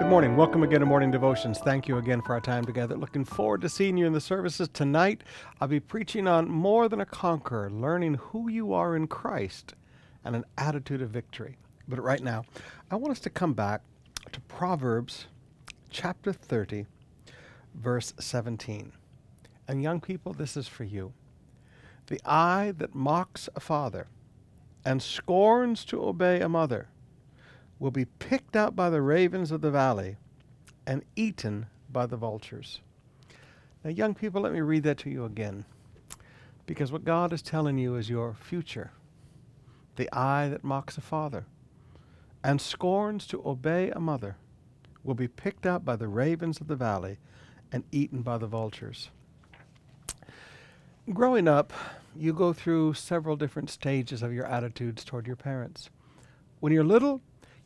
Good morning. Welcome again to Morning Devotions. Thank you again for our time together. Looking forward to seeing you in the services tonight. I'll be preaching on More Than a Conqueror, learning who you are in Christ and an attitude of victory. But right now, I want us to come back to Proverbs chapter 30, verse 17. And young people, this is for you. The eye that mocks a father and scorns to obey a mother will be picked out by the ravens of the valley and eaten by the vultures. Now, young people, let me read that to you again. Because what God is telling you is your future. The eye that mocks a father and scorns to obey a mother will be picked out by the ravens of the valley and eaten by the vultures. Growing up, you go through several different stages of your attitudes toward your parents. When you're little,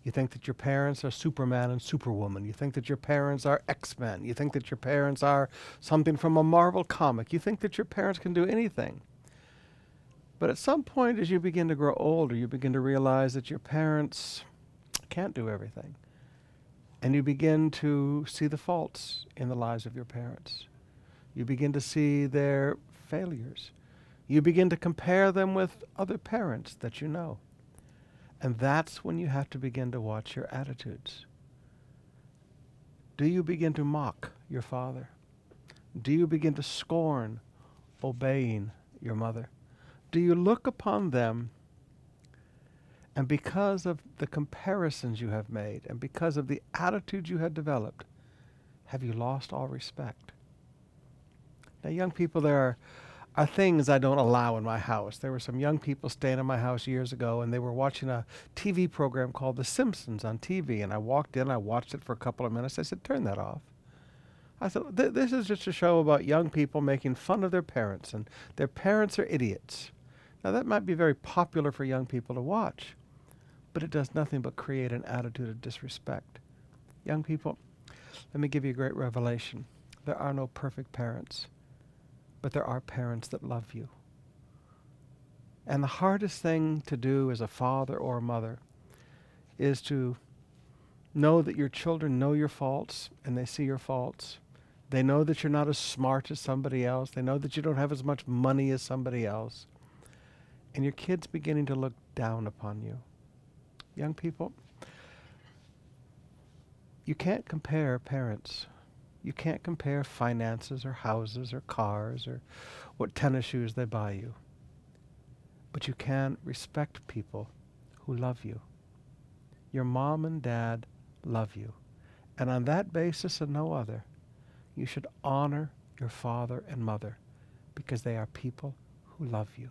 you think that your parents are Superman and Superwoman. You think that your parents are X Men. You think that your parents are something from a Marvel comic. You think that your parents can do anything. But at some point, as you begin to grow older, you begin to realize that your parents can't do everything. And you begin to see the faults in the lives of your parents. You begin to see their failures. You begin to compare them with other parents that you know. And that's when you have to begin to watch your attitudes. Do you begin to mock your father? Do you begin to scorn obeying your mother? Do you look upon them and because of the comparisons you have made and because of the attitude you have developed, have you lost all respect? Now, young people, there are are things I don't allow in my house. There were some young people staying in my house years ago, and they were watching a TV program called The Simpsons on TV. And I walked in, I watched it for a couple of minutes. I said, "Turn that off." I thought, th- "This is just a show about young people making fun of their parents, and their parents are idiots." Now that might be very popular for young people to watch, but it does nothing but create an attitude of disrespect. Young people, let me give you a great revelation. There are no perfect parents but there are parents that love you. And the hardest thing to do as a father or a mother is to know that your children know your faults and they see your faults. They know that you're not as smart as somebody else. They know that you don't have as much money as somebody else. And your kid's beginning to look down upon you. Young people, you can't compare parents. You can't compare finances or houses or cars or what tennis shoes they buy you. But you can respect people who love you. Your mom and dad love you. And on that basis and no other, you should honor your father and mother because they are people who love you.